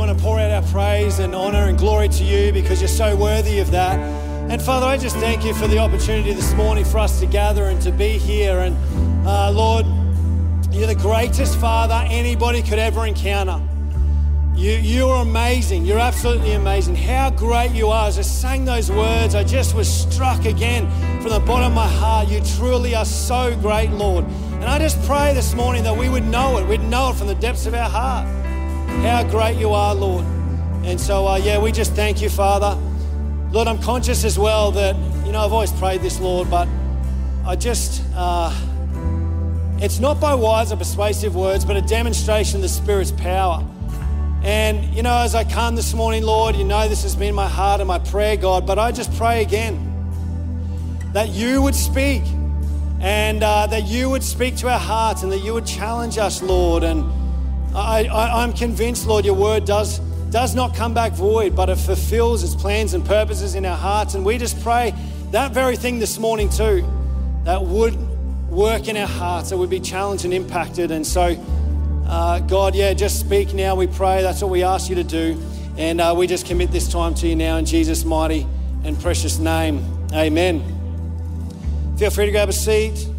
want to pour out our praise and honor and glory to you because you're so worthy of that. And Father, I just thank you for the opportunity this morning for us to gather and to be here. And uh, Lord, you're the greatest Father anybody could ever encounter. You, you are amazing. You're absolutely amazing. How great you are. As I sang those words, I just was struck again from the bottom of my heart. You truly are so great, Lord. And I just pray this morning that we would know it. We'd know it from the depths of our heart. How great you are, Lord. And so, uh, yeah, we just thank you, Father. Lord, I'm conscious as well that, you know, I've always prayed this, Lord, but I just, uh, it's not by wise or persuasive words, but a demonstration of the Spirit's power. And, you know, as I come this morning, Lord, you know this has been my heart and my prayer, God, but I just pray again that you would speak and uh, that you would speak to our hearts and that you would challenge us, Lord. And I, I, I'm convinced, Lord, your word does, does not come back void, but it fulfills its plans and purposes in our hearts. And we just pray that very thing this morning, too, that would work in our hearts, that would be challenged and impacted. And so, uh, God, yeah, just speak now, we pray. That's what we ask you to do. And uh, we just commit this time to you now in Jesus' mighty and precious name. Amen. Feel free to grab a seat.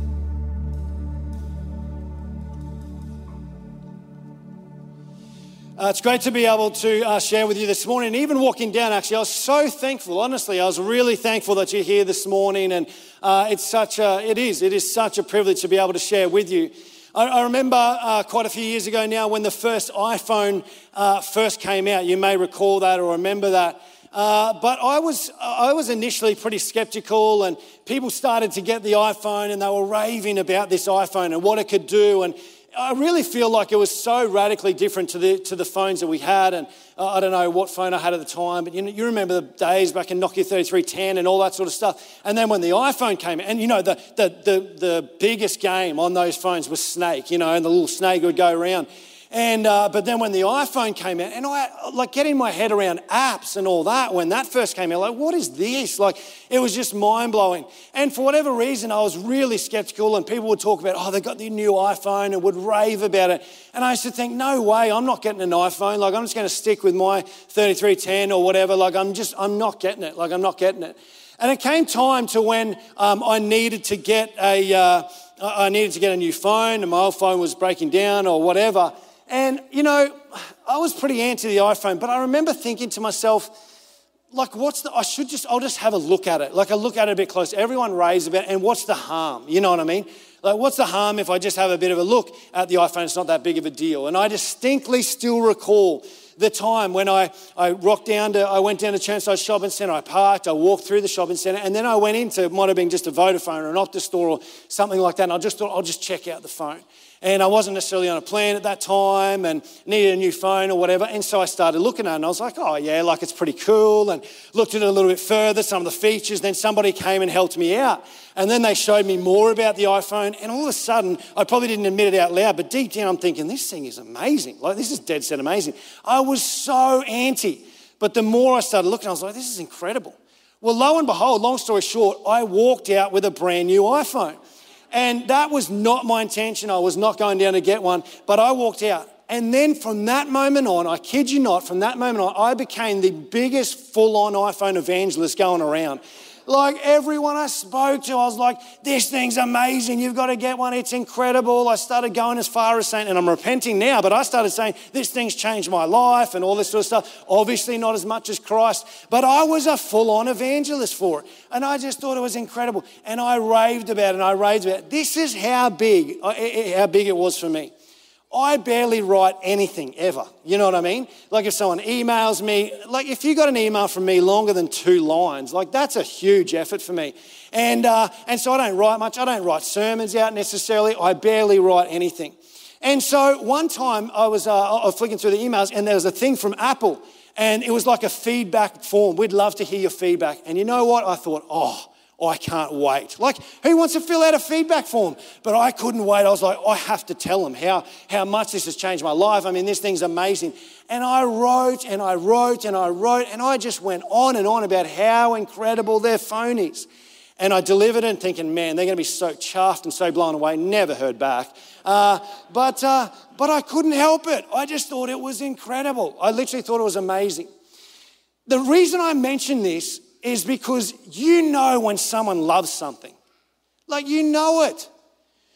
Uh, it's great to be able to uh, share with you this morning. Even walking down, actually, I was so thankful. Honestly, I was really thankful that you're here this morning. And uh, it's such a, it is, it is such a privilege to be able to share with you. I, I remember uh, quite a few years ago now when the first iPhone uh, first came out. You may recall that or remember that. Uh, but I was, I was initially pretty skeptical, and people started to get the iPhone and they were raving about this iPhone and what it could do. And I really feel like it was so radically different to the, to the phones that we had. And uh, I don't know what phone I had at the time, but you, know, you remember the days back in Nokia 3310 and all that sort of stuff. And then when the iPhone came, and you know, the, the, the, the biggest game on those phones was Snake, you know, and the little snake would go around. And, uh, but then when the iPhone came out, and I like getting my head around apps and all that, when that first came out, like, what is this? Like, it was just mind blowing. And for whatever reason, I was really skeptical, and people would talk about, oh, they got the new iPhone and would rave about it. And I used to think, no way, I'm not getting an iPhone. Like, I'm just going to stick with my 3310 or whatever. Like, I'm just, I'm not getting it. Like, I'm not getting it. And it came time to when um, I needed to get a, uh, I needed to get a new phone, and my old phone was breaking down or whatever. And, you know, I was pretty anti the iPhone, but I remember thinking to myself, like, what's the, I should just, I'll just have a look at it. Like, I look at it a bit close. Everyone raves about and what's the harm? You know what I mean? Like, what's the harm if I just have a bit of a look at the iPhone? It's not that big of a deal. And I distinctly still recall the time when I, I rocked down to, I went down to Chermside Shopping Centre, I parked, I walked through the shopping centre, and then I went into, it might have been just a Vodafone or an Optus store or something like that, and I just thought, I'll just check out the phone and I wasn't necessarily on a plan at that time and needed a new phone or whatever. And so I started looking at it and I was like, oh, yeah, like it's pretty cool. And looked at it a little bit further, some of the features. Then somebody came and helped me out. And then they showed me more about the iPhone. And all of a sudden, I probably didn't admit it out loud, but deep down, I'm thinking, this thing is amazing. Like, this is dead set amazing. I was so anti. But the more I started looking, I was like, this is incredible. Well, lo and behold, long story short, I walked out with a brand new iPhone. And that was not my intention. I was not going down to get one, but I walked out. And then from that moment on, I kid you not, from that moment on, I became the biggest full on iPhone evangelist going around. Like everyone I spoke to, I was like, this thing's amazing. You've got to get one. It's incredible. I started going as far as saying, and I'm repenting now, but I started saying, this thing's changed my life and all this sort of stuff. Obviously, not as much as Christ, but I was a full on evangelist for it. And I just thought it was incredible. And I raved about it and I raved about it. This is how big, uh, how big it was for me. I barely write anything ever. You know what I mean? Like if someone emails me, like if you got an email from me longer than two lines, like that's a huge effort for me. And, uh, and so I don't write much. I don't write sermons out necessarily. I barely write anything. And so one time I was, uh, I was flicking through the emails and there was a thing from Apple and it was like a feedback form. We'd love to hear your feedback. And you know what? I thought, oh, I can't wait. Like, who wants to fill out a feedback form? But I couldn't wait. I was like, I have to tell them how, how much this has changed my life. I mean, this thing's amazing. And I wrote and I wrote and I wrote and I just went on and on about how incredible their phone is. And I delivered it thinking, man, they're going to be so chuffed and so blown away. Never heard back. Uh, but, uh, but I couldn't help it. I just thought it was incredible. I literally thought it was amazing. The reason I mention this is because you know when someone loves something. Like you know it.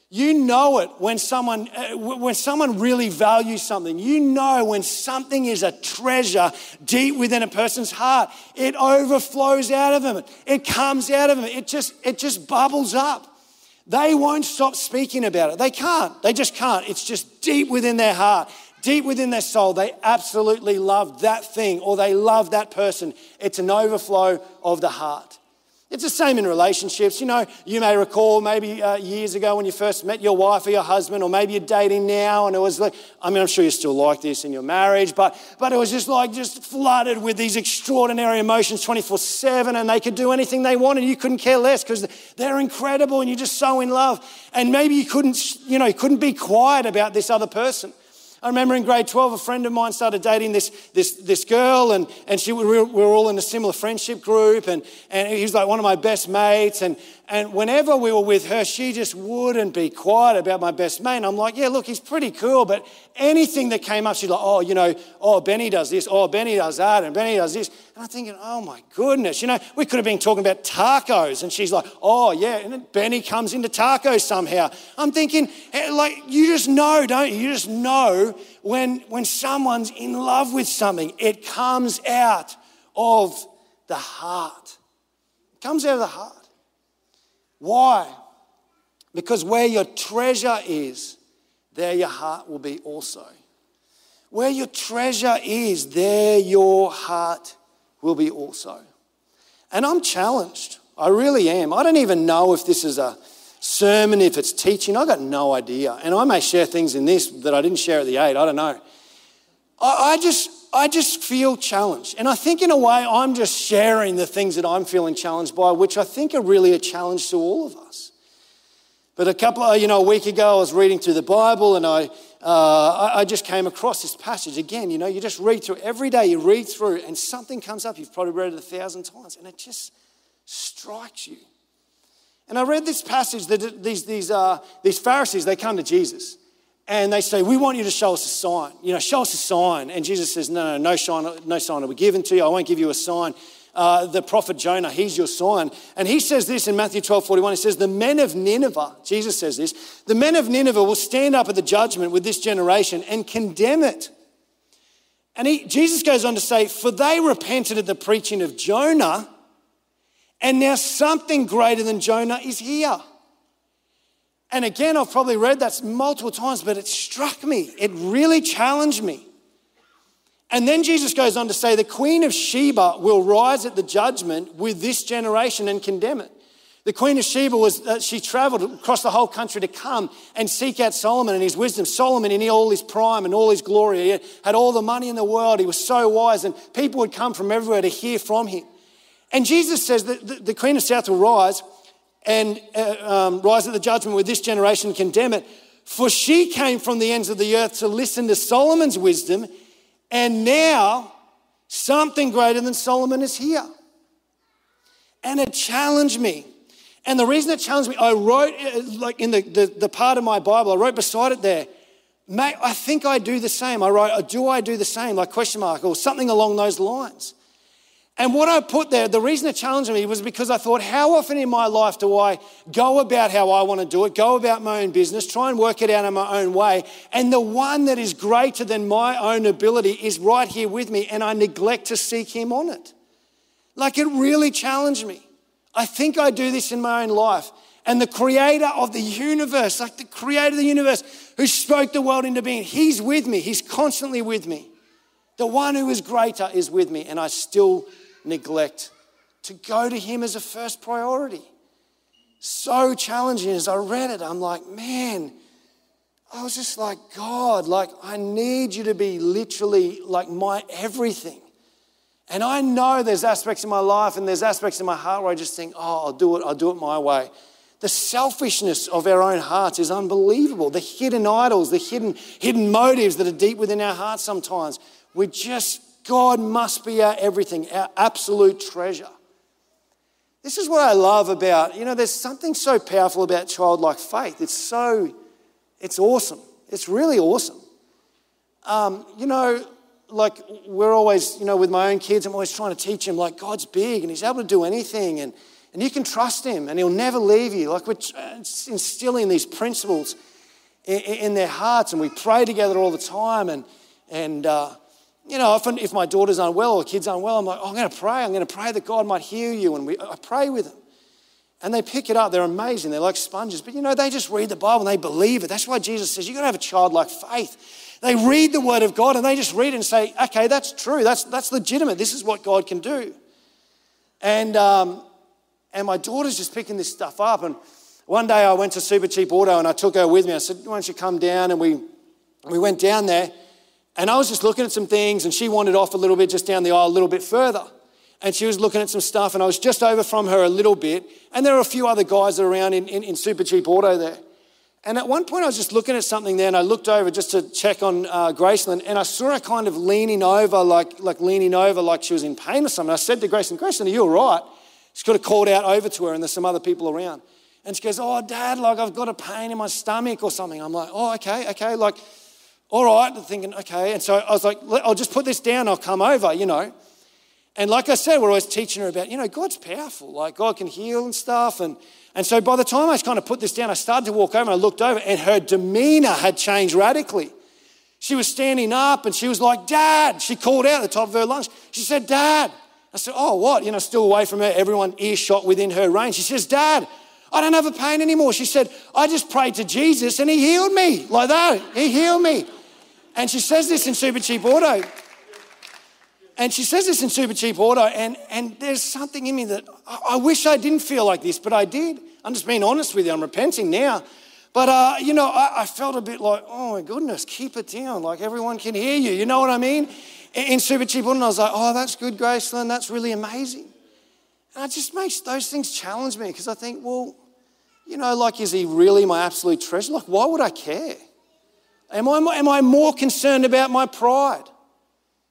You know it when someone, uh, when someone really values something. You know when something is a treasure deep within a person's heart. It overflows out of them. It comes out of them. It just, it just bubbles up. They won't stop speaking about it. They can't. They just can't. It's just deep within their heart, deep within their soul. They absolutely love that thing or they love that person. It's an overflow of the heart. It's the same in relationships. You know, you may recall maybe uh, years ago when you first met your wife or your husband, or maybe you're dating now, and it was like, I mean, I'm sure you're still like this in your marriage, but, but it was just like just flooded with these extraordinary emotions 24 7, and they could do anything they wanted. You couldn't care less because they're incredible and you're just so in love. And maybe you couldn't, you know, you couldn't be quiet about this other person. I remember in grade 12, a friend of mine started dating this, this, this girl, and, and she, we, were, we were all in a similar friendship group, and, and he was like one of my best mates. And, and whenever we were with her, she just wouldn't be quiet about my best mate. And I'm like, yeah, look, he's pretty cool. But anything that came up, she's like, oh, you know, oh, Benny does this, oh, Benny does that, and Benny does this. And I'm thinking, oh my goodness, you know, we could have been talking about tacos. And she's like, oh, yeah. And then Benny comes into tacos somehow. I'm thinking, eh, like, you just know, don't you? You just know when, when someone's in love with something, it comes out of the heart. It comes out of the heart. Why? Because where your treasure is, there your heart will be also. Where your treasure is, there your heart will be also. And I'm challenged. I really am. I don't even know if this is a sermon, if it's teaching. I've got no idea. And I may share things in this that I didn't share at the eight. I don't know. I, I just I just feel challenged. And I think, in a way, I'm just sharing the things that I'm feeling challenged by, which I think are really a challenge to all of us. But a couple of, you know, a week ago, I was reading through the Bible and I, uh, I just came across this passage. Again, you know, you just read through, every day you read through and something comes up. You've probably read it a thousand times and it just strikes you. And I read this passage that these, these, uh, these Pharisees, they come to Jesus and they say, We want you to show us a sign. You know, show us a sign. And Jesus says, No, no, no sign, no sign will be given to you. I won't give you a sign. Uh, the prophet Jonah, he's your sign. And he says this in Matthew 12 41. He says, The men of Nineveh, Jesus says this, the men of Nineveh will stand up at the judgment with this generation and condemn it. And he, Jesus goes on to say, For they repented at the preaching of Jonah, and now something greater than Jonah is here. And again, I've probably read that multiple times, but it struck me. It really challenged me. And then Jesus goes on to say, The Queen of Sheba will rise at the judgment with this generation and condemn it. The Queen of Sheba was, uh, she traveled across the whole country to come and seek out Solomon and his wisdom. Solomon, in all his prime and all his glory, he had all the money in the world. He was so wise, and people would come from everywhere to hear from him. And Jesus says that the, the Queen of South will rise and uh, um, rise at the judgment with this generation condemn it. For she came from the ends of the earth to listen to Solomon's wisdom, and now something greater than Solomon is here. And it challenged me. And the reason it challenged me, I wrote, uh, like in the, the, the part of my Bible, I wrote beside it there, Mate, I think I do the same. I wrote, do I do the same? Like question mark or something along those lines. And what I put there, the reason it challenged me was because I thought, how often in my life do I go about how I want to do it, go about my own business, try and work it out in my own way, and the one that is greater than my own ability is right here with me, and I neglect to seek Him on it? Like it really challenged me. I think I do this in my own life. And the creator of the universe, like the creator of the universe who spoke the world into being, He's with me, He's constantly with me. The one who is greater is with me, and I still neglect to go to Him as a first priority. So challenging as I read it, I'm like, man, I was just like, God, like, I need you to be literally like my everything. And I know there's aspects in my life and there's aspects in my heart where I just think, oh, I'll do it, I'll do it my way. The selfishness of our own hearts is unbelievable. The hidden idols, the hidden, hidden motives that are deep within our hearts sometimes. We just God must be our everything, our absolute treasure. This is what I love about, you know, there's something so powerful about childlike faith. It's so, it's awesome. It's really awesome. Um, you know, like we're always, you know, with my own kids, I'm always trying to teach them, like, God's big and He's able to do anything and, and you can trust Him and He'll never leave you. Like we're instilling these principles in, in their hearts and we pray together all the time. And, and uh, you know, often if my daughter's unwell or kids unwell, I'm like, oh, I'm going to pray. I'm going to pray that God might heal you. And we, I pray with them. And they pick it up. They're amazing. They're like sponges. But you know, they just read the Bible and they believe it. That's why Jesus says you've got to have a childlike faith. They read the Word of God and they just read it and say, okay, that's true. That's, that's legitimate. This is what God can do. And, um, and my daughter's just picking this stuff up. And one day I went to Super Cheap Auto and I took her with me. I said, why don't you come down? And we, we went down there. And I was just looking at some things, and she wandered off a little bit just down the aisle a little bit further. And she was looking at some stuff, and I was just over from her a little bit. And there were a few other guys around in, in, in Super Cheap Auto there. And at one point, I was just looking at something there, and I looked over just to check on uh, Graceland, and I saw her kind of leaning over, like, like leaning over, like she was in pain or something. I said to Graceland, Graceland, are you all right? She could have called out over to her, and there's some other people around. And she goes, Oh, Dad, like I've got a pain in my stomach or something. I'm like, Oh, okay, okay. Like, all right, thinking, okay. And so I was like, I'll just put this down, I'll come over, you know. And like I said, we're always teaching her about, you know, God's powerful. Like God can heal and stuff. And, and so by the time I kind of put this down, I started to walk over and I looked over and her demeanor had changed radically. She was standing up and she was like, Dad. She called out at the top of her lungs. She said, Dad. I said, Oh, what? You know, still away from her, everyone earshot within her range. She says, Dad, I don't have a pain anymore. She said, I just prayed to Jesus and he healed me like that. He healed me. And she says this in Super Cheap Auto. And she says this in Super Cheap Auto, and, and there's something in me that I, I wish I didn't feel like this, but I did. I'm just being honest with you. I'm repenting now. But, uh, you know, I, I, felt a bit like, oh my goodness, keep it down. Like everyone can hear you. You know what I mean? In, Super Cheap Auto, I was like, oh, that's good, Graceland. That's really amazing. And it just makes those things challenge me because I think, well, you know, like, is he really my absolute treasure? Like, why would I care? Am I, am I more concerned about my pride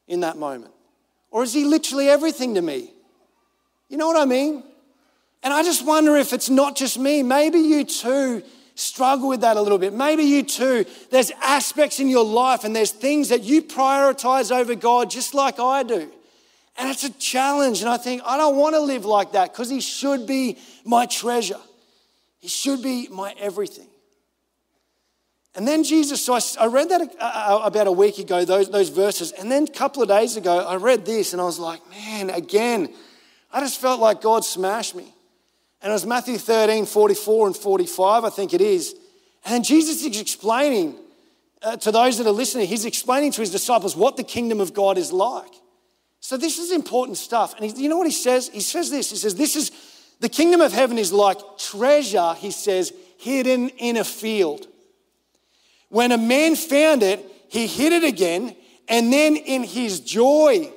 in that moment? Or is he literally everything to me? You know what I mean? And I just wonder if it's not just me. Maybe you too struggle with that a little bit. Maybe you too, there's aspects in your life and there's things that you prioritize over God just like I do. And it's a challenge. And I think, I don't want to live like that because He should be my treasure. He should be my everything. And then Jesus, so I, I read that uh, uh, about a week ago, those, those verses. And then a couple of days ago, I read this and I was like, man, again, I just felt like God smashed me. And it was Matthew 13, 44 and 45, I think it is. And Jesus is explaining uh, to those that are listening, he's explaining to his disciples what the kingdom of God is like. So this is important stuff. And you know what he says? He says this. He says, This is the kingdom of heaven is like treasure, he says, hidden in a field. When a man found it, he hid it again, and then in his joy,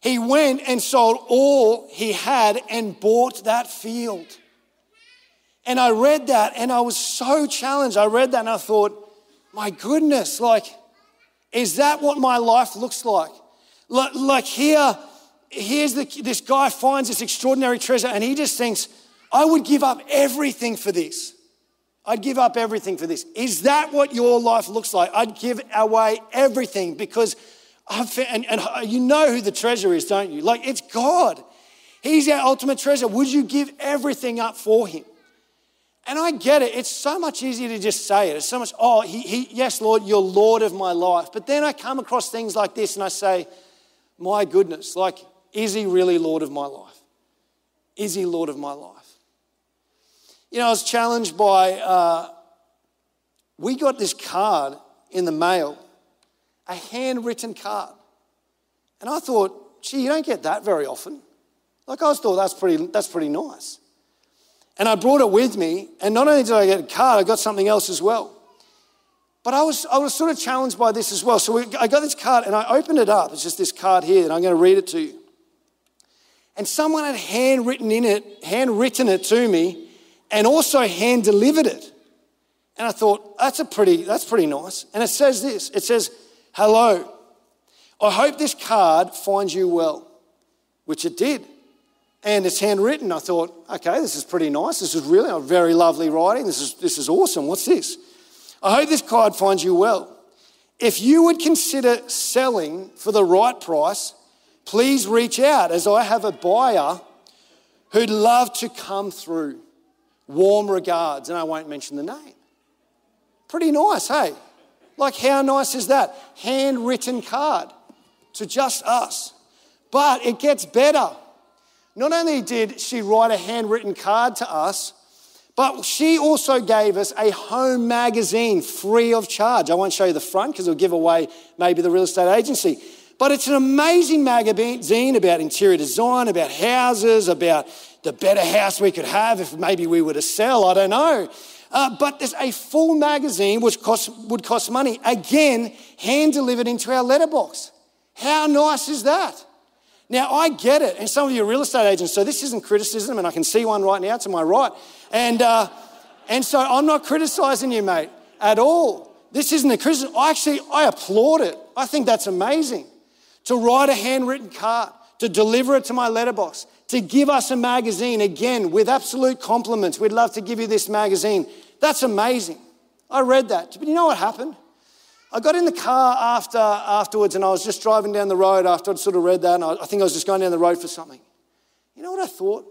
he went and sold all he had and bought that field. And I read that and I was so challenged. I read that and I thought, my goodness, like, is that what my life looks like? Like, like here, here's the, this guy finds this extraordinary treasure and he just thinks, I would give up everything for this. I'd give up everything for this. Is that what your life looks like? I'd give away everything because I've, and, and you know who the treasure is, don't you? Like it's God. He's our ultimate treasure. Would you give everything up for him? And I get it. It's so much easier to just say it. It's so much, oh, he, he, yes, Lord, you're Lord of my life. But then I come across things like this and I say, my goodness, like, is he really Lord of my life? Is he Lord of my life? You know, I was challenged by, uh, we got this card in the mail, a handwritten card. And I thought, gee, you don't get that very often. Like I thought that's pretty, that's pretty nice. And I brought it with me, and not only did I get a card, I got something else as well. But I was, I was sort of challenged by this as well. So we, I got this card and I opened it up. It's just this card here, and I'm going to read it to you. And someone had handwritten in it, handwritten it to me and also hand delivered it. And I thought, that's a pretty, that's pretty nice. And it says this it says, Hello, I hope this card finds you well, which it did. and it's handwritten. I thought, okay, this is pretty nice. This is really a very lovely writing. This is, this is awesome. What's this? I hope this card finds you well. If you would consider selling for the right price, please reach out as I have a buyer who'd love to come through. Warm regards, and I won't mention the name. Pretty nice, hey? Like, how nice is that? Handwritten card to just us. But it gets better. Not only did she write a handwritten card to us, but she also gave us a home magazine free of charge. I won't show you the front because it'll give away maybe the real estate agency. But it's an amazing magazine about interior design, about houses, about the better house we could have if maybe we were to sell. I don't know. Uh, but there's a full magazine which cost, would cost money. Again, hand delivered into our letterbox. How nice is that? Now, I get it, and some of you are real estate agents, so this isn't criticism, and I can see one right now to my right. And, uh, and so I'm not criticizing you, mate, at all. This isn't a criticism. I actually, I applaud it. I think that's amazing. To write a handwritten card, to deliver it to my letterbox, to give us a magazine, again, with absolute compliments. We'd love to give you this magazine. That's amazing. I read that. But you know what happened? I got in the car after, afterwards and I was just driving down the road after I'd sort of read that and I, I think I was just going down the road for something. You know what I thought?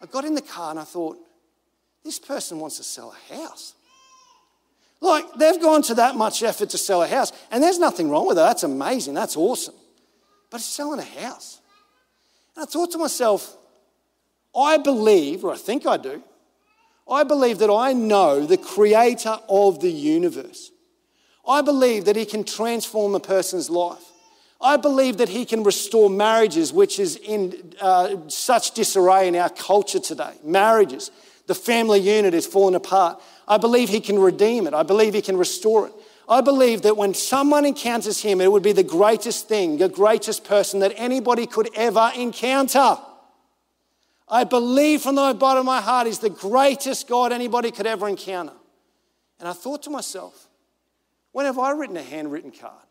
I got in the car and I thought, this person wants to sell a house. Like, they've gone to that much effort to sell a house, and there's nothing wrong with that. That's amazing. That's awesome. But it's selling a house. And I thought to myself, I believe, or I think I do, I believe that I know the creator of the universe. I believe that He can transform a person's life. I believe that He can restore marriages, which is in uh, such disarray in our culture today. Marriages, the family unit is falling apart. I believe He can redeem it. I believe He can restore it. I believe that when someone encounters Him, it would be the greatest thing, the greatest person that anybody could ever encounter. I believe from the bottom of my heart He's the greatest God anybody could ever encounter. And I thought to myself, when have I written a handwritten card?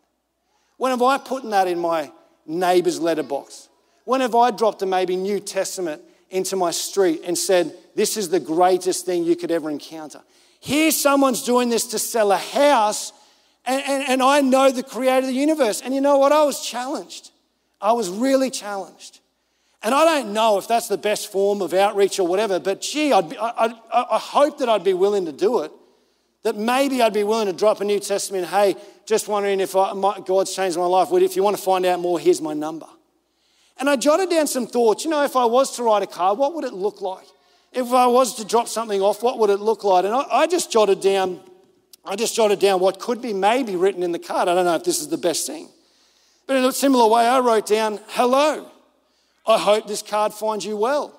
When have I put that in my neighbour's letterbox? When have I dropped a maybe New Testament into my street and said, This is the greatest thing you could ever encounter? Here, someone's doing this to sell a house, and, and, and I know the creator of the universe. And you know what? I was challenged. I was really challenged. And I don't know if that's the best form of outreach or whatever, but gee, I'd be, I, I, I hope that I'd be willing to do it that maybe I'd be willing to drop a New Testament. Hey, just wondering if I, my, God's changed my life. If you want to find out more, here's my number. And I jotted down some thoughts. You know, if I was to write a card, what would it look like? If I was to drop something off, what would it look like? And I, I just jotted down, I just jotted down what could be maybe written in the card. I don't know if this is the best thing. But in a similar way, I wrote down, hello. I hope this card finds you well.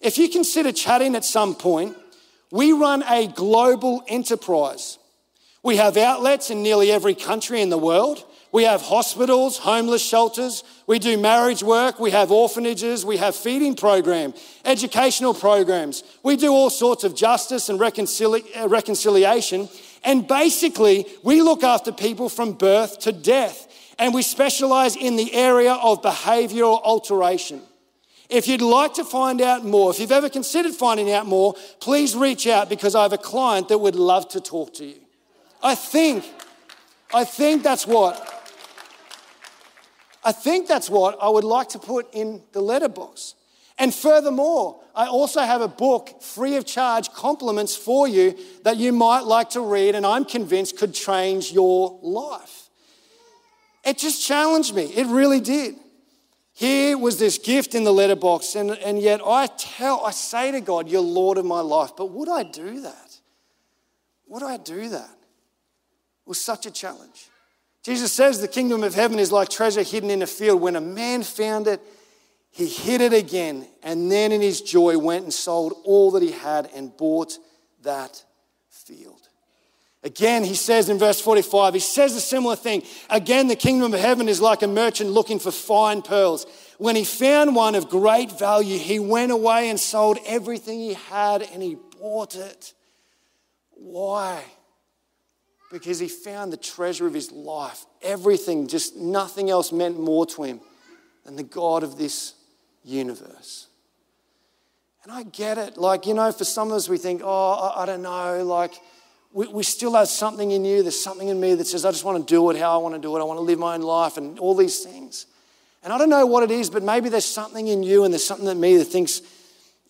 If you consider chatting at some point, we run a global enterprise. We have outlets in nearly every country in the world. We have hospitals, homeless shelters. We do marriage work. We have orphanages. We have feeding program, educational programs. We do all sorts of justice and reconcili- uh, reconciliation. And basically, we look after people from birth to death. And we specialize in the area of behavioral alteration. If you'd like to find out more, if you've ever considered finding out more, please reach out because I have a client that would love to talk to you. I think, I think that's what, I think that's what I would like to put in the letterbox. And furthermore, I also have a book free of charge, compliments for you that you might like to read, and I'm convinced could change your life. It just challenged me. It really did. Here was this gift in the letterbox, and, and yet I tell, I say to God, You're Lord of my life. But would I do that? Would I do that? It was such a challenge. Jesus says the kingdom of heaven is like treasure hidden in a field. When a man found it, he hid it again, and then in his joy went and sold all that he had and bought that field. Again, he says in verse 45, he says a similar thing. Again, the kingdom of heaven is like a merchant looking for fine pearls. When he found one of great value, he went away and sold everything he had and he bought it. Why? Because he found the treasure of his life. Everything, just nothing else meant more to him than the God of this universe. And I get it. Like, you know, for some of us, we think, oh, I, I don't know, like, we, we still have something in you. There's something in me that says, I just want to do it how I want to do it. I want to live my own life and all these things. And I don't know what it is, but maybe there's something in you and there's something in me that thinks,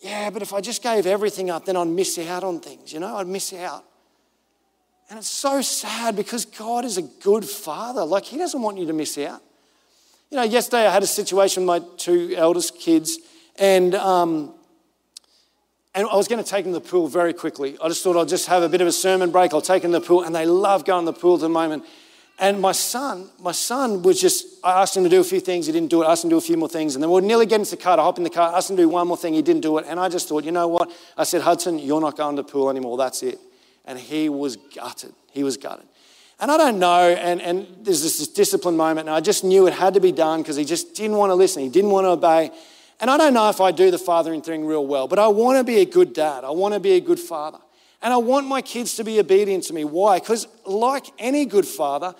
yeah, but if I just gave everything up, then I'd miss out on things, you know, I'd miss out. And it's so sad because God is a good father. Like, He doesn't want you to miss out. You know, yesterday I had a situation with my two eldest kids, and, um, and I was going to take them to the pool very quickly. I just thought I'd just have a bit of a sermon break. I'll take them to the pool, and they love going to the pool at the moment. And my son, my son was just, I asked him to do a few things, he didn't do it, I asked him to do a few more things, and then we're nearly getting to the car, I hop in the car, I asked him to do one more thing, he didn't do it, and I just thought, you know what? I said, Hudson, you're not going to the pool anymore, that's it. And he was gutted. He was gutted. And I don't know, and, and there's this discipline moment, and I just knew it had to be done because he just didn't want to listen, he didn't want to obey. And I don't know if I do the fathering thing real well, but I want to be a good dad, I want to be a good father. And I want my kids to be obedient to me. Why? Because, like any good father,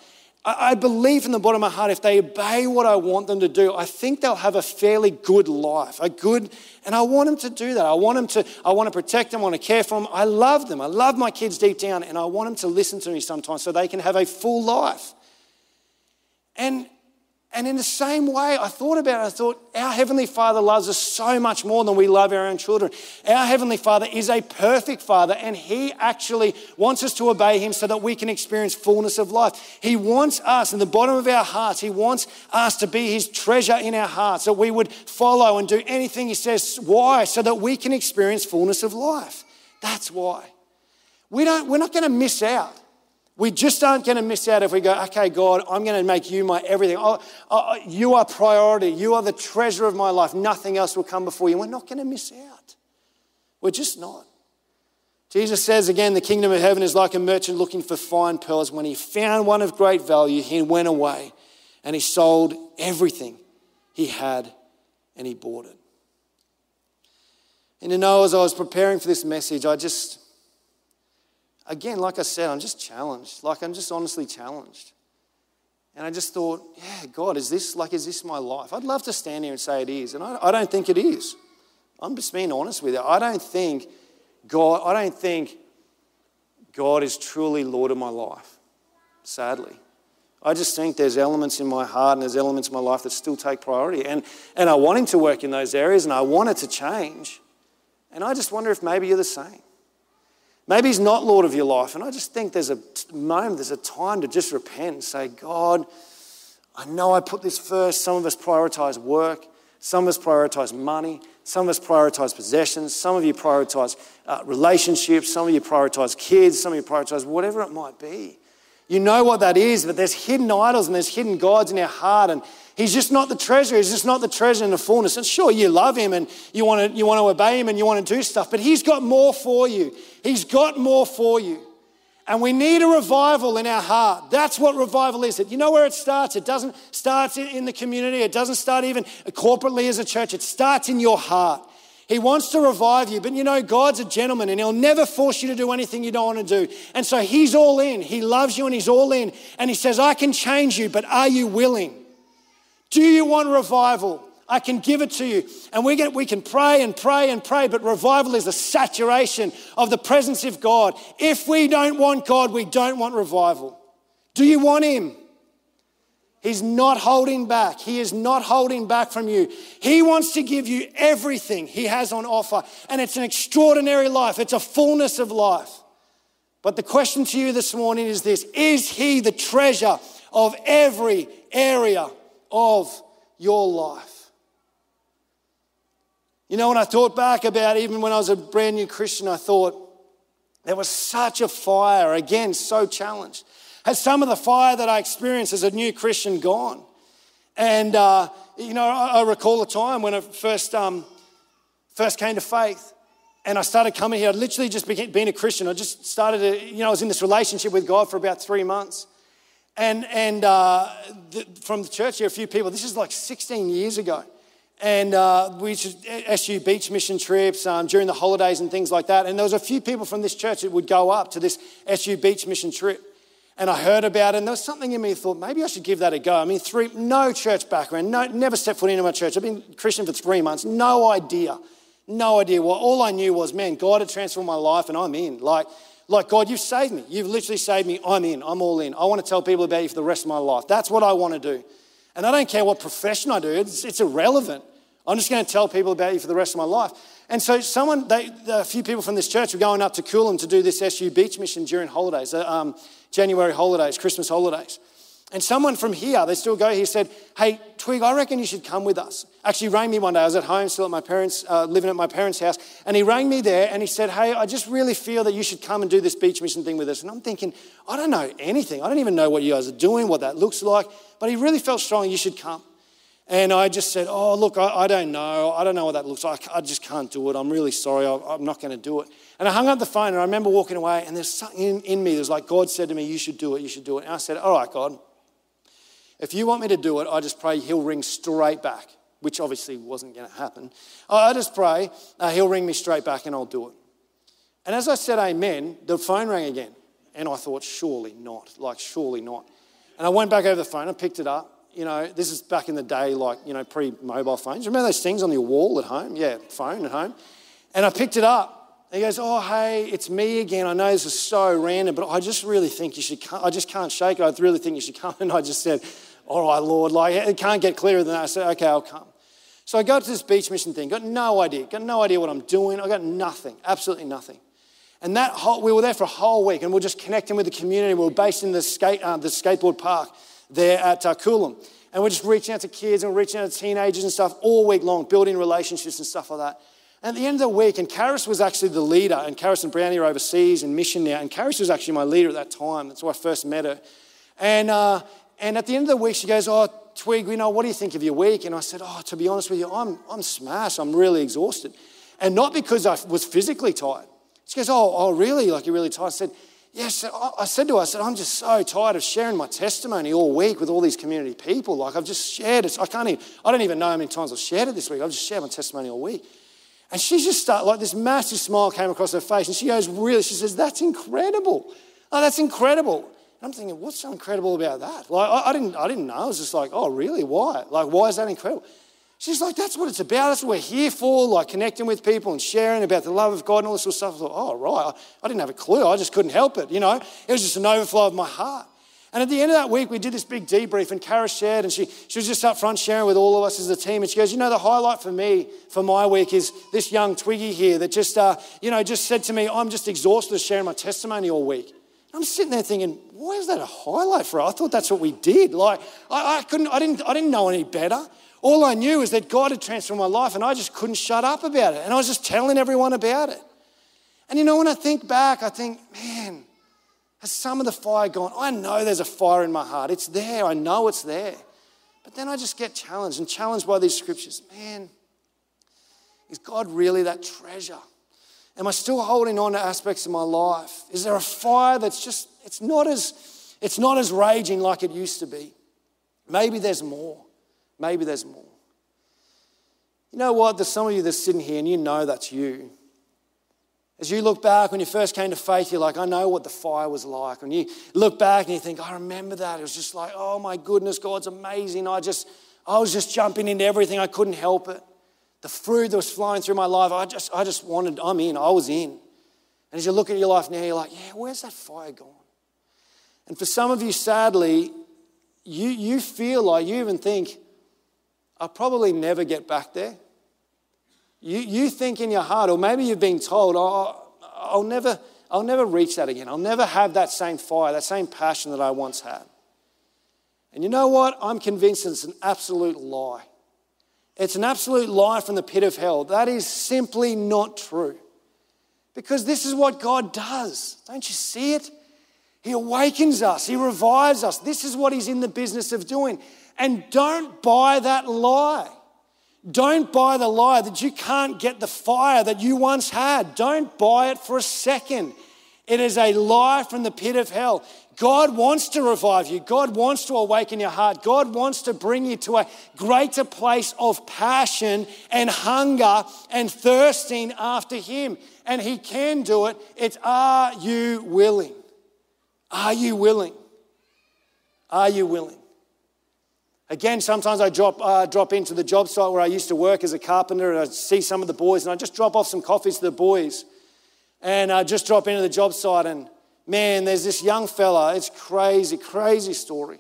I believe in the bottom of my heart, if they obey what I want them to do, I think they'll have a fairly good life, a good, and I want them to do that. I want them to, I want to protect them, I want to care for them. I love them. I love my kids deep down, and I want them to listen to me sometimes so they can have a full life. And and in the same way, I thought about it. I thought, our Heavenly Father loves us so much more than we love our own children. Our Heavenly Father is a perfect Father, and He actually wants us to obey Him so that we can experience fullness of life. He wants us, in the bottom of our hearts, He wants us to be His treasure in our hearts, that we would follow and do anything He says. Why? So that we can experience fullness of life. That's why. We don't, we're not going to miss out. We just aren't going to miss out if we go, okay, God, I'm going to make you my everything. Oh, oh, oh, you are priority. You are the treasure of my life. Nothing else will come before you. We're not going to miss out. We're just not. Jesus says again, the kingdom of heaven is like a merchant looking for fine pearls. When he found one of great value, he went away and he sold everything he had and he bought it. And you know, as I was preparing for this message, I just again, like I said, I'm just challenged. Like I'm just honestly challenged. And I just thought, yeah, God, is this like, is this my life? I'd love to stand here and say it is. And I, I don't think it is. I'm just being honest with you. I don't think God, I don't think God is truly Lord of my life, sadly. I just think there's elements in my heart and there's elements in my life that still take priority. And, and I want Him to work in those areas and I want it to change. And I just wonder if maybe you're the same. Maybe He's not Lord of your life. And I just think there's a moment, there's a time to just repent and say, God, I know I put this first. Some of us prioritize work, some of us prioritize money, some of us prioritize possessions, some of you prioritize uh, relationships, some of you prioritize kids, some of you prioritize whatever it might be. You know what that is, but there's hidden idols and there's hidden gods in our heart. And He's just not the treasure. He's just not the treasure in the fullness. And sure, you love him and you want to, you want to obey him and you want to do stuff, but he's got more for you. He's got more for you. And we need a revival in our heart. That's what revival is. You know where it starts? It doesn't start in the community. It doesn't start even corporately as a church. It starts in your heart. He wants to revive you, but you know, God's a gentleman and He'll never force you to do anything you don't want to do. And so He's all in. He loves you and He's all in. And He says, I can change you, but are you willing? Do you want revival? I can give it to you. And we, we can pray and pray and pray, but revival is a saturation of the presence of God. If we don't want God, we don't want revival. Do you want Him? He's not holding back. He is not holding back from you. He wants to give you everything He has on offer. And it's an extraordinary life, it's a fullness of life. But the question to you this morning is this Is He the treasure of every area of your life. You know, when I thought back about even when I was a brand new Christian, I thought there was such a fire, again, so challenged. Has some of the fire that I experienced as a new Christian gone? And, uh, you know, I, recall a time when I first, um, first came to faith and I started coming here. I'd literally just became, being a Christian. I just started, to, you know, I was in this relationship with God for about three months. And, and uh, the, from the church here, a few people, this is like 16 years ago. And uh, we used to SU beach mission trips um, during the holidays and things like that. And there was a few people from this church that would go up to this SU beach mission trip. and I heard about it, and there was something in me that thought maybe I should give that a go. I mean, three, no church background, no, never stepped foot into my church. I've been Christian for three months, no idea, no idea what. All I knew was, man, God had transformed my life, and I'm in. Like, like God, you've saved me. You've literally saved me. I'm in. I'm all in. I want to tell people about you for the rest of my life. That's what I want to do. And I don't care what profession I do. It's, it's irrelevant. I'm just going to tell people about you for the rest of my life. And so, someone, they, a few people from this church were going up to Coolum to do this SU beach mission during holidays, uh, um, January holidays, Christmas holidays. And someone from here, they still go here, said, Hey, Twig, I reckon you should come with us. Actually, rang me one day. I was at home, still at my parents, uh, living at my parents' house. And he rang me there and he said, Hey, I just really feel that you should come and do this beach mission thing with us. And I'm thinking, I don't know anything. I don't even know what you guys are doing, what that looks like. But he really felt strong you should come. And I just said, Oh, look, I, I, don't know. I don't know what that looks like. I just can't do it. I'm really sorry. I, am not going to do it. And I hung up the phone and I remember walking away and there's something in, in me. was like, God said to me, You should do it. You should do it. And I said, All right, God. If you want me to do it, I just pray he'll ring straight back, which obviously wasn't going to happen. I just pray uh, he'll ring me straight back and I'll do it. And as I said amen, the phone rang again. And I thought, surely not. Like, surely not. And I went back over the phone, I picked it up you know, this is back in the day, like, you know, pre mobile phones. Remember those things on your wall at home? Yeah, phone at home. And I picked it up. And he goes, Oh, hey, it's me again. I know this is so random, but I just really think you should come. I just can't shake it. I really think you should come. And I just said, All right, Lord, like, it can't get clearer than that. I said, Okay, I'll come. So I go to this beach mission thing, got no idea, got no idea what I'm doing. I got nothing, absolutely nothing. And that whole, we were there for a whole week and we are just connecting with the community. We were based in the, skate, uh, the skateboard park there at uh, Coolum. And we're just reaching out to kids and reaching out to teenagers and stuff all week long, building relationships and stuff like that. And at the end of the week, and Karis was actually the leader, and Karis and Brownie are overseas in mission now, and Karis was actually my leader at that time. That's where I first met her. And, uh, and at the end of the week, she goes, Oh, Twig, you know, what do you think of your week? And I said, Oh, to be honest with you, I'm, I'm smashed. I'm really exhausted. And not because I was physically tired. She goes, Oh, oh really? Like, you're really tired? I said, Yes, I said to her, I said, I'm just so tired of sharing my testimony all week with all these community people. Like I've just shared it. I can't even, I don't even know how many times I've shared it this week. I've just shared my testimony all week. And she just started, like this massive smile came across her face. And she goes, really? She says, that's incredible. Oh, that's incredible. And I'm thinking, what's so incredible about that? Like, I, I, didn't, I didn't know. I was just like, oh, really? Why? Like, why is that incredible? She's like, that's what it's about. That's what we're here for, like connecting with people and sharing about the love of God and all this sort of stuff. I thought, oh, right. I didn't have a clue. I just couldn't help it, you know. It was just an overflow of my heart. And at the end of that week, we did this big debrief, and Karis shared, and she, she was just up front sharing with all of us as a team. And she goes, You know, the highlight for me for my week is this young Twiggy here that just, uh, you know, just said to me, I'm just exhausted sharing my testimony all week. I'm sitting there thinking, why is that a highlight for her? I thought that's what we did. Like, I, I couldn't, I didn't, I didn't know any better. All I knew was that God had transformed my life and I just couldn't shut up about it. And I was just telling everyone about it. And you know, when I think back, I think, man, has some of the fire gone? I know there's a fire in my heart. It's there. I know it's there. But then I just get challenged and challenged by these scriptures. Man, is God really that treasure? Am I still holding on to aspects of my life? Is there a fire that's just, it's not as, it's not as raging like it used to be? Maybe there's more. Maybe there's more. You know what? There's some of you that's sitting here and you know that's you. As you look back when you first came to faith, you're like, I know what the fire was like. And you look back and you think, I remember that. It was just like, oh my goodness, God's amazing. I just, I was just jumping into everything. I couldn't help it. The fruit that was flowing through my life, I just, I just wanted, I'm in, I was in. And as you look at your life now, you're like, yeah, where's that fire gone? And for some of you, sadly, you, you feel like, you even think, I'll probably never get back there. You, you think in your heart, or maybe you've been told, oh, oh I'll never, I'll never reach that again. I'll never have that same fire, that same passion that I once had. And you know what? I'm convinced it's an absolute lie. It's an absolute lie from the pit of hell. That is simply not true. Because this is what God does. Don't you see it? He awakens us, He revives us. This is what He's in the business of doing. And don't buy that lie. Don't buy the lie that you can't get the fire that you once had. Don't buy it for a second. It is a lie from the pit of hell. God wants to revive you. God wants to awaken your heart. God wants to bring you to a greater place of passion and hunger and thirsting after Him. And He can do it. It's are you willing? Are you willing? Are you willing? Again, sometimes I drop, uh, drop into the job site where I used to work as a carpenter and I see some of the boys and I just drop off some coffees to the boys and I just drop into the job site and man, there's this young fella. It's crazy, crazy story.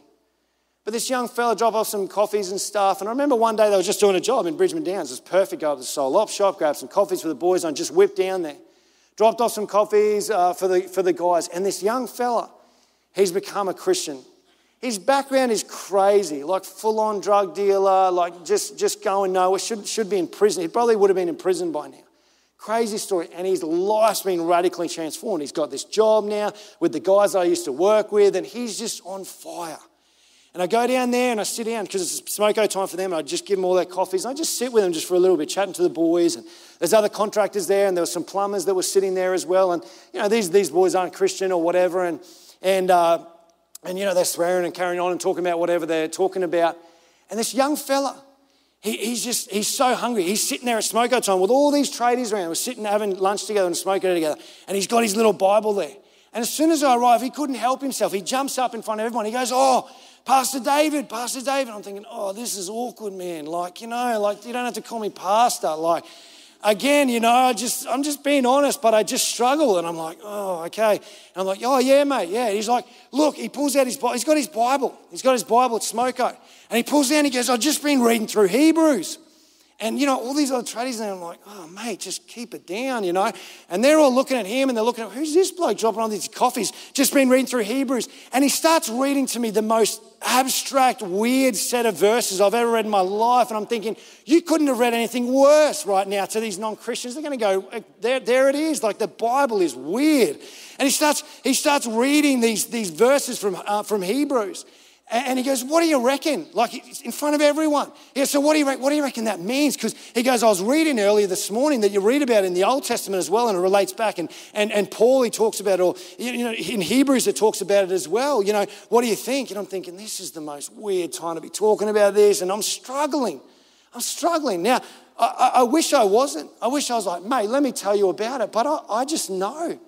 But this young fella dropped off some coffees and stuff. And I remember one day they were just doing a job in Bridgeman Downs. It was perfect. Go up to the Soul Op shop, grab some coffees for the boys, and just whipped down there. Dropped off some coffees uh, for, the, for the guys. And this young fella, he's become a Christian. His background is crazy, like full on drug dealer, like just, just going nowhere, should, should be in prison. He probably would have been in prison by now. Crazy story. And his life's been radically transformed. He's got this job now with the guys I used to work with, and he's just on fire. And I go down there and I sit down because it's smoko time for them. And I just give them all their coffees. And I just sit with them just for a little bit, chatting to the boys. And there's other contractors there, and there were some plumbers that were sitting there as well. And, you know, these, these boys aren't Christian or whatever. And, and, uh, and, you know, they're swearing and carrying on and talking about whatever they're talking about. And this young fella, he, he's just, he's so hungry. He's sitting there at smoko time with all these tradies around. We're sitting having lunch together and smoking together. And he's got his little Bible there. And as soon as I arrive, he couldn't help himself. He jumps up in front of everyone. He goes, Oh, Pastor David, Pastor David. I'm thinking, oh, this is awkward, man. Like, you know, like you don't have to call me pastor. Like, again, you know, I just I'm just being honest, but I just struggle. And I'm like, oh, okay. And I'm like, oh yeah, mate, yeah. He's like, look, he pulls out his Bible. He's got his Bible. He's got his Bible at Smoko. And he pulls down, he goes, I've just been reading through Hebrews. And, you know, all these other tradies, and I'm like, oh, mate, just keep it down, you know. And they're all looking at him and they're looking at, who's this bloke dropping on these coffees? Just been reading through Hebrews. And he starts reading to me the most abstract, weird set of verses I've ever read in my life. And I'm thinking, you couldn't have read anything worse right now to these non Christians. They're going to go, uh, there, there it is. Like the Bible is weird. And he starts, he starts reading these, these verses from, uh, from Hebrews. And he goes, What do you reckon? Like in front of everyone. Yeah, so what do you, what do you reckon that means? Because he goes, I was reading earlier this morning that you read about in the Old Testament as well, and it relates back. And, and, and Paul, he talks about it, or you know, in Hebrews, it talks about it as well. You know, what do you think? And I'm thinking, This is the most weird time to be talking about this, and I'm struggling. I'm struggling. Now, I, I wish I wasn't. I wish I was like, Mate, let me tell you about it. But I, I just know.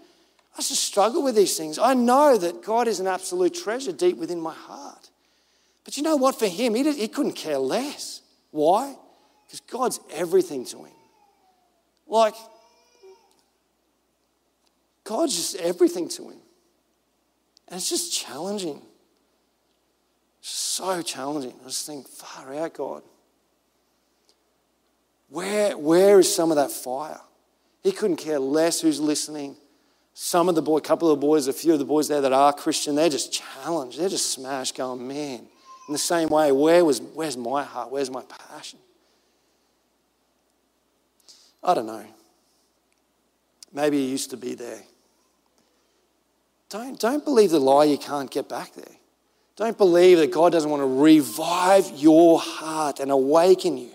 I just struggle with these things. I know that God is an absolute treasure deep within my heart. But you know what? For him, he, did, he couldn't care less. Why? Because God's everything to him. Like, God's just everything to him. And it's just challenging. It's so challenging. I just think, far out, God. Where, where is some of that fire? He couldn't care less who's listening. Some of the boy, a couple of the boys, a few of the boys there that are Christian, they're just challenged. They're just smashed, going, man, in the same way, where was, where's my heart? Where's my passion? I don't know. Maybe you used to be there. Don't, don't believe the lie you can't get back there. Don't believe that God doesn't want to revive your heart and awaken you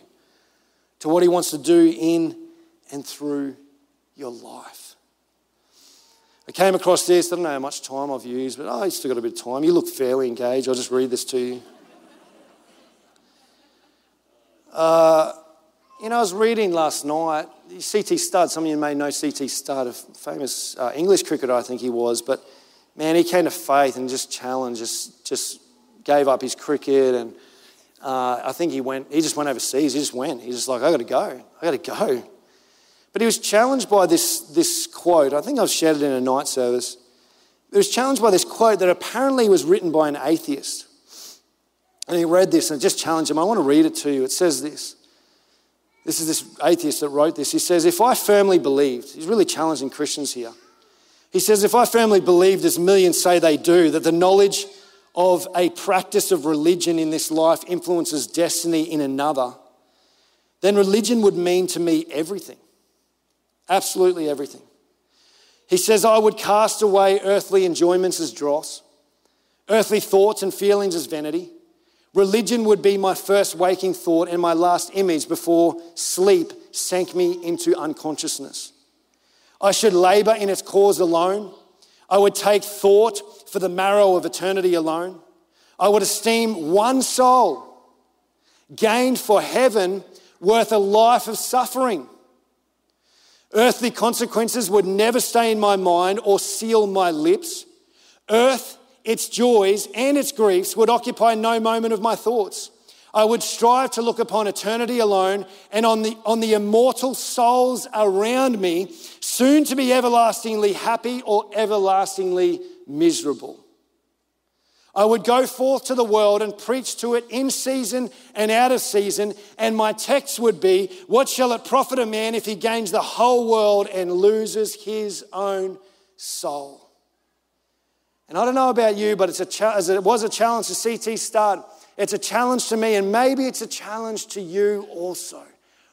to what He wants to do in and through your life. I came across this. I don't know how much time I've used, but I still got a bit of time. You look fairly engaged. I'll just read this to you. Uh, you know, I was reading last night, C.T. Studd, some of you may know C.T. Studd, a famous uh, English cricketer, I think he was, but man, he came to faith and just challenged, just, just gave up his cricket and uh, I think he went, he just went overseas, he just went. He's just like, I gotta go, I gotta go. But he was challenged by this, this quote, I think I've shared it in a night service. He was challenged by this quote that apparently was written by an atheist. And he read this and just challenged him. I want to read it to you. It says this. This is this atheist that wrote this. He says, If I firmly believed, he's really challenging Christians here. He says, If I firmly believed, as millions say they do, that the knowledge of a practice of religion in this life influences destiny in another, then religion would mean to me everything. Absolutely everything. He says, I would cast away earthly enjoyments as dross, earthly thoughts and feelings as vanity. Religion would be my first waking thought and my last image before sleep sank me into unconsciousness. I should labor in its cause alone. I would take thought for the marrow of eternity alone. I would esteem one soul gained for heaven worth a life of suffering. Earthly consequences would never stay in my mind or seal my lips. Earth its joys, and its griefs would occupy no moment of my thoughts. I would strive to look upon eternity alone and on the, on the immortal souls around me, soon to be everlastingly happy or everlastingly miserable. I would go forth to the world and preach to it in season and out of season, and my text would be What shall it profit a man if he gains the whole world and loses his own soul? And I don't know about you, but it's a cha- as it was a challenge to CT Studd, it's a challenge to me, and maybe it's a challenge to you also.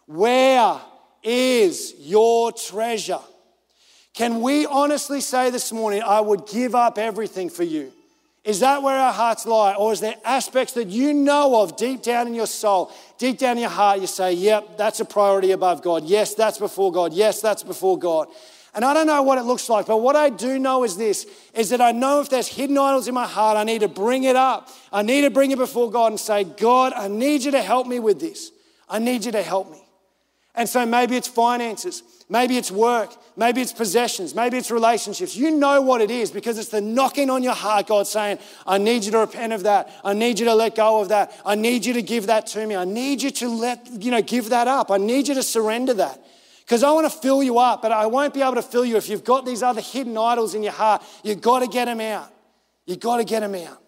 Where is your treasure? Can we honestly say this morning, I would give up everything for you? Is that where our hearts lie? Or is there aspects that you know of deep down in your soul, deep down in your heart, you say, yep, that's a priority above God. Yes, that's before God. Yes, that's before God. And I don't know what it looks like, but what I do know is this is that I know if there's hidden idols in my heart, I need to bring it up. I need to bring it before God and say, God, I need you to help me with this. I need you to help me. And so maybe it's finances. Maybe it's work. Maybe it's possessions. Maybe it's relationships. You know what it is because it's the knocking on your heart, God saying, I need you to repent of that. I need you to let go of that. I need you to give that to me. I need you to let, you know, give that up. I need you to surrender that. Because I want to fill you up, but I won't be able to fill you if you've got these other hidden idols in your heart. You've got to get them out. You've got to get them out.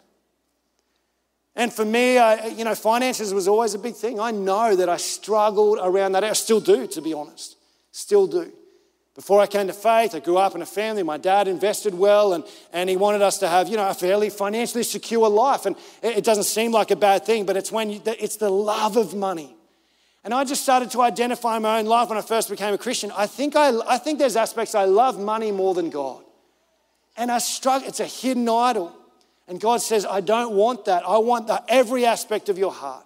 And for me, I, you know, finances was always a big thing. I know that I struggled around that. I still do, to be honest. Still do. Before I came to faith, I grew up in a family. My dad invested well, and, and he wanted us to have, you know, a fairly financially secure life. And it, it doesn't seem like a bad thing, but it's when you, it's the love of money. And I just started to identify my own life when I first became a Christian. I think, I, I think there's aspects I love money more than God. And I struggle, it's a hidden idol. And God says, I don't want that. I want every aspect of your heart.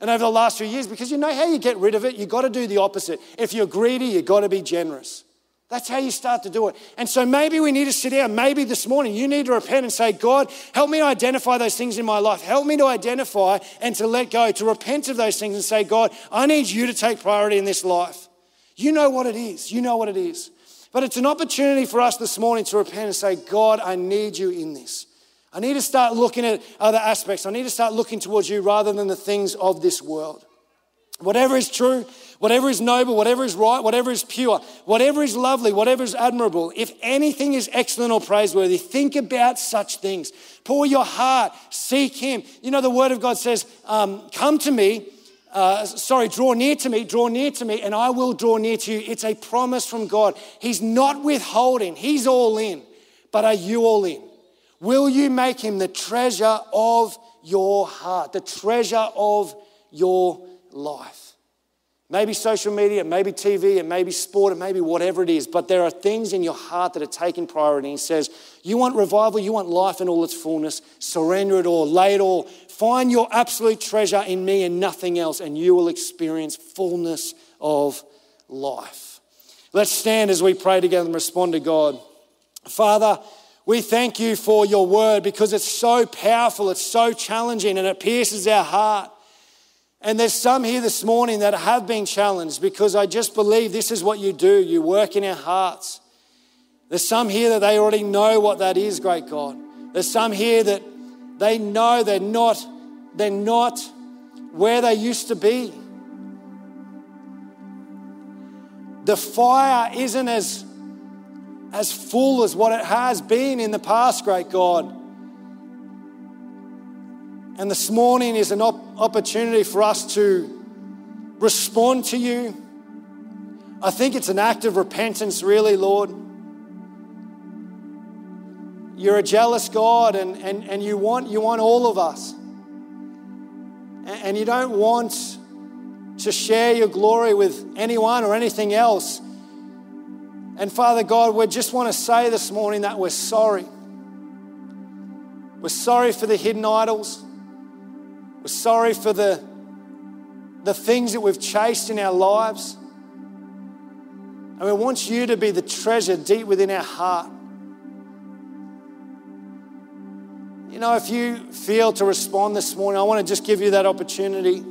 And over the last few years, because you know how you get rid of it, you've got to do the opposite. If you're greedy, you've got to be generous. That's how you start to do it. And so maybe we need to sit down. Maybe this morning you need to repent and say, God, help me identify those things in my life. Help me to identify and to let go, to repent of those things and say, God, I need you to take priority in this life. You know what it is. You know what it is. But it's an opportunity for us this morning to repent and say, God, I need you in this. I need to start looking at other aspects. I need to start looking towards you rather than the things of this world. Whatever is true, whatever is noble, whatever is right, whatever is pure, whatever is lovely, whatever is admirable, if anything is excellent or praiseworthy, think about such things. Pour your heart, seek Him. You know, the Word of God says, um, Come to me, uh, sorry, draw near to me, draw near to me, and I will draw near to you. It's a promise from God. He's not withholding, He's all in. But are you all in? Will you make him the treasure of your heart, the treasure of your life? Maybe social media, maybe TV, and maybe sport, and maybe whatever it is, but there are things in your heart that are taking priority. He says, You want revival, you want life in all its fullness, surrender it all, lay it all. Find your absolute treasure in me and nothing else, and you will experience fullness of life. Let's stand as we pray together and respond to God. Father, we thank you for your word because it's so powerful, it's so challenging, and it pierces our heart. And there's some here this morning that have been challenged because I just believe this is what you do. You work in our hearts. There's some here that they already know what that is, great God. There's some here that they know they're not, they're not where they used to be. The fire isn't as as full as what it has been in the past, great God. And this morning is an op- opportunity for us to respond to you. I think it's an act of repentance, really, Lord. You're a jealous God and, and, and you, want, you want all of us. And, and you don't want to share your glory with anyone or anything else. And Father God, we just want to say this morning that we're sorry. We're sorry for the hidden idols. We're sorry for the, the things that we've chased in our lives. And we want you to be the treasure deep within our heart. You know, if you feel to respond this morning, I want to just give you that opportunity.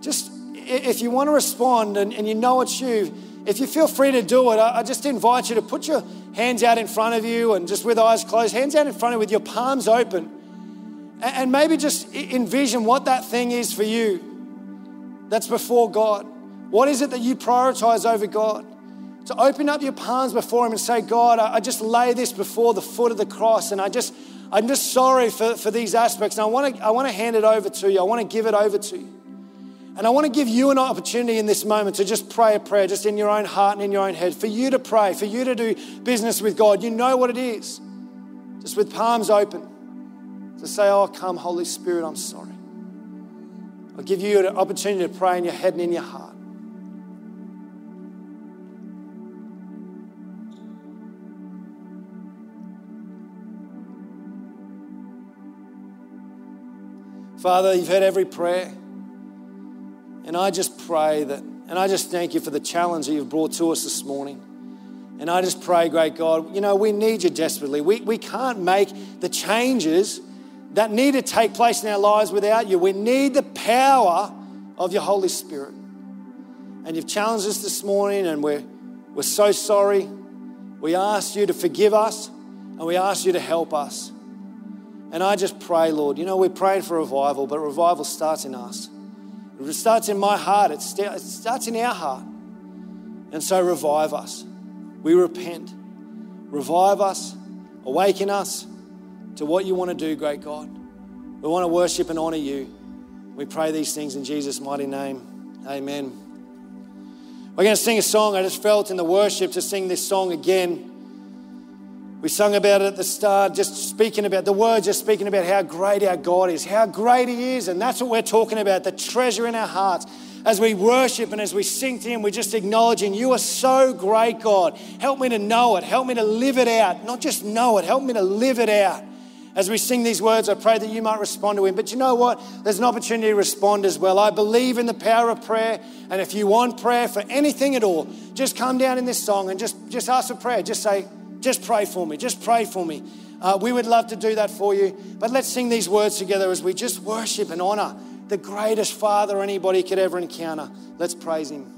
Just if you want to respond and, and you know it's you, if you feel free to do it, I, I just invite you to put your hands out in front of you and just with eyes closed, hands out in front of you with your palms open. And, maybe just envision what that thing is for you that's before God. What is it that you prioritize over God? To open up your palms before Him and say, God, I, I just lay this before the foot of the cross and I just, I'm just sorry for, for these aspects. And I want to I want to hand it over to you. I want to give it over to you. And I want to give you an opportunity in this moment to just pray a prayer, just in your own heart and in your own head, for you to pray, for you to do business with God. You know what it is. Just with palms open, to say, Oh, come, Holy Spirit, I'm sorry. I'll give you an opportunity to pray in your head and in your heart. Father, you've heard every prayer. And I just pray that, and I just thank you for the challenge that you've brought to us this morning. And I just pray, great God, you know, we need you desperately. We, we can't make the changes that need to take place in our lives without you. We need the power of your Holy Spirit. And you've challenged us this morning, and we're, we're so sorry. We ask you to forgive us, and we ask you to help us. And I just pray, Lord, you know, we're praying for revival, but revival starts in us. It starts in my heart, it starts in our heart. And so revive us. We repent. Revive us, awaken us to what you want to do, great God. We want to worship and honor you. We pray these things in Jesus' mighty name. Amen. We're going to sing a song. I just felt in the worship to sing this song again. We sung about it at the start, just speaking about the words, just speaking about how great our God is, how great He is. And that's what we're talking about the treasure in our hearts. As we worship and as we sing to Him, we're just acknowledging, You are so great, God. Help me to know it. Help me to live it out. Not just know it, help me to live it out. As we sing these words, I pray that you might respond to Him. But you know what? There's an opportunity to respond as well. I believe in the power of prayer. And if you want prayer for anything at all, just come down in this song and just, just ask for prayer. Just say, just pray for me. Just pray for me. Uh, we would love to do that for you. But let's sing these words together as we just worship and honor the greatest Father anybody could ever encounter. Let's praise Him.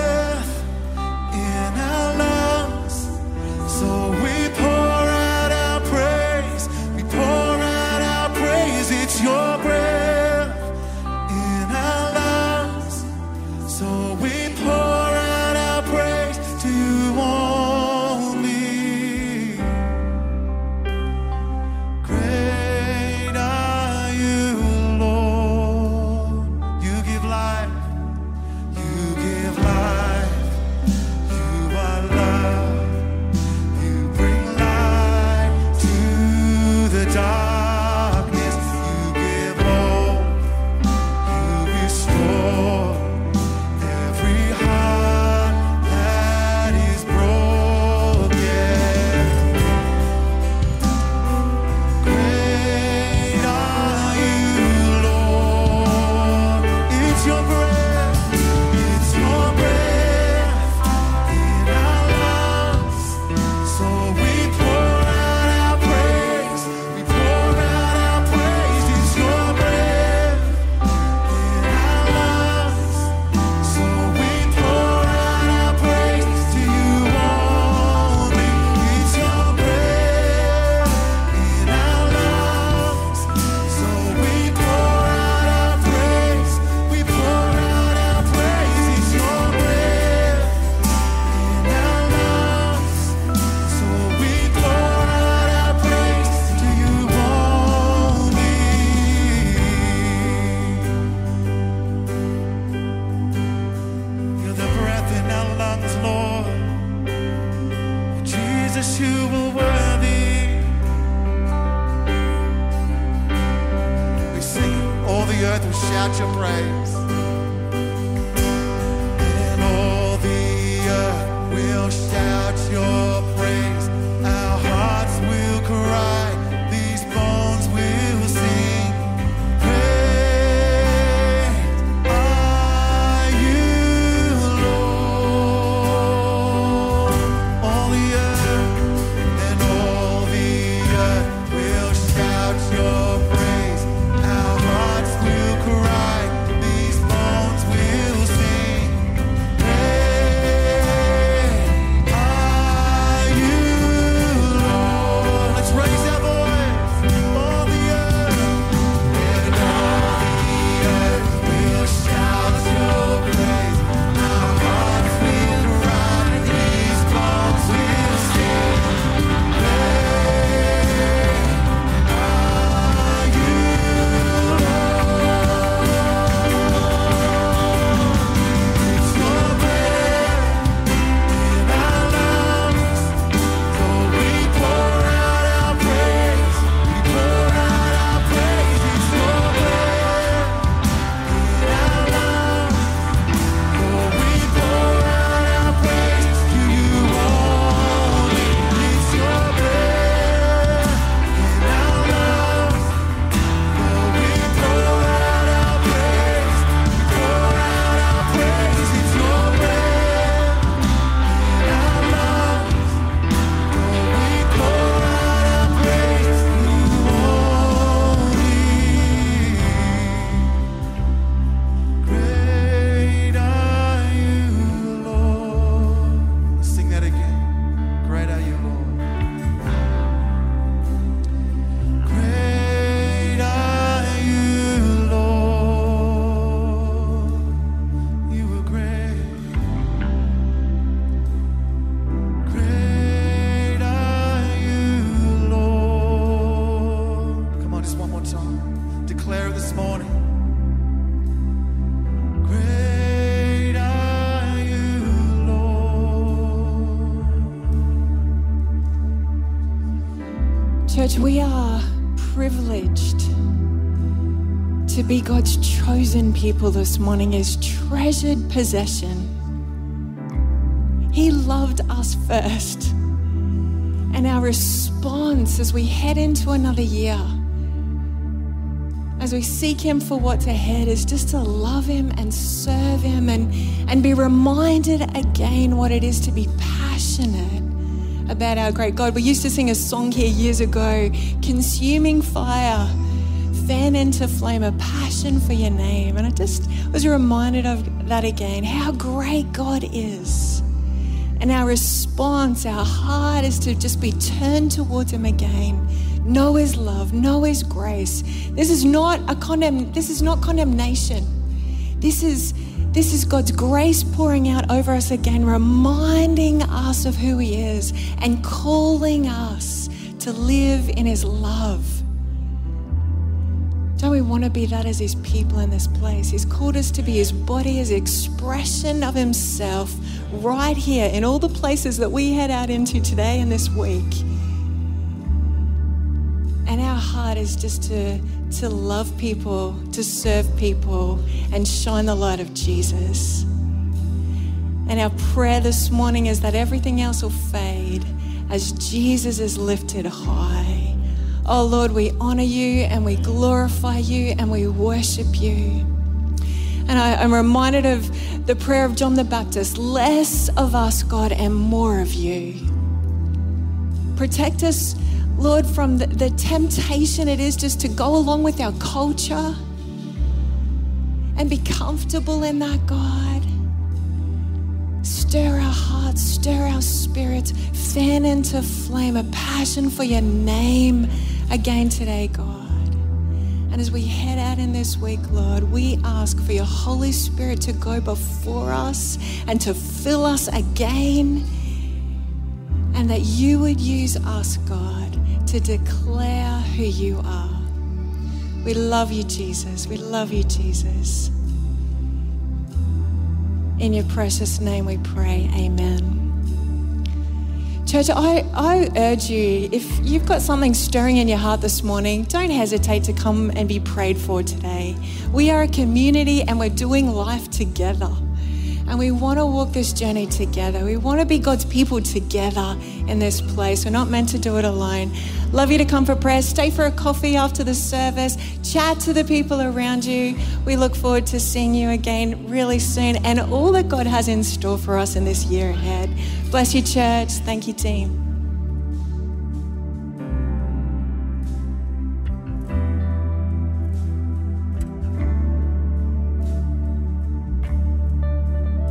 Church, we are privileged to be God's chosen people this morning, His treasured possession. He loved us first. And our response as we head into another year, as we seek Him for what's ahead, is just to love Him and serve Him and, and be reminded again what it is to be passionate about our great God. We used to sing a song here years ago consuming fire, fan into flame, a passion for your name. And I just was reminded of that again how great God is. And our response, our heart is to just be turned towards Him again. Know His love, know His grace. This is not a condemn. This is not condemnation. This is this is God's grace pouring out over us again, reminding us of who He is and calling us to live in His love. Don't we want to be that as His people in this place? He's called us to be His body, His expression of Himself, right here in all the places that we head out into today and this week. And our heart is just to, to love people, to serve people, and shine the light of Jesus. And our prayer this morning is that everything else will fade as Jesus is lifted high. Oh Lord, we honor you and we glorify you and we worship you. And I, I'm reminded of the prayer of John the Baptist less of us, God, and more of you. Protect us, Lord, from the, the temptation it is just to go along with our culture and be comfortable in that, God. Stir our hearts, stir our spirits, fan into flame a passion for your name again today, God. And as we head out in this week, Lord, we ask for your Holy Spirit to go before us and to fill us again. And that you would use us, God, to declare who you are. We love you, Jesus. We love you, Jesus. In your precious name we pray. Amen. Church, I, I urge you, if you've got something stirring in your heart this morning, don't hesitate to come and be prayed for today. We are a community and we're doing life together. And we want to walk this journey together. We want to be God's people together in this place. We're not meant to do it alone. Love you to come for prayer. Stay for a coffee after the service. Chat to the people around you. We look forward to seeing you again really soon and all that God has in store for us in this year ahead. Bless you, church. Thank you, team.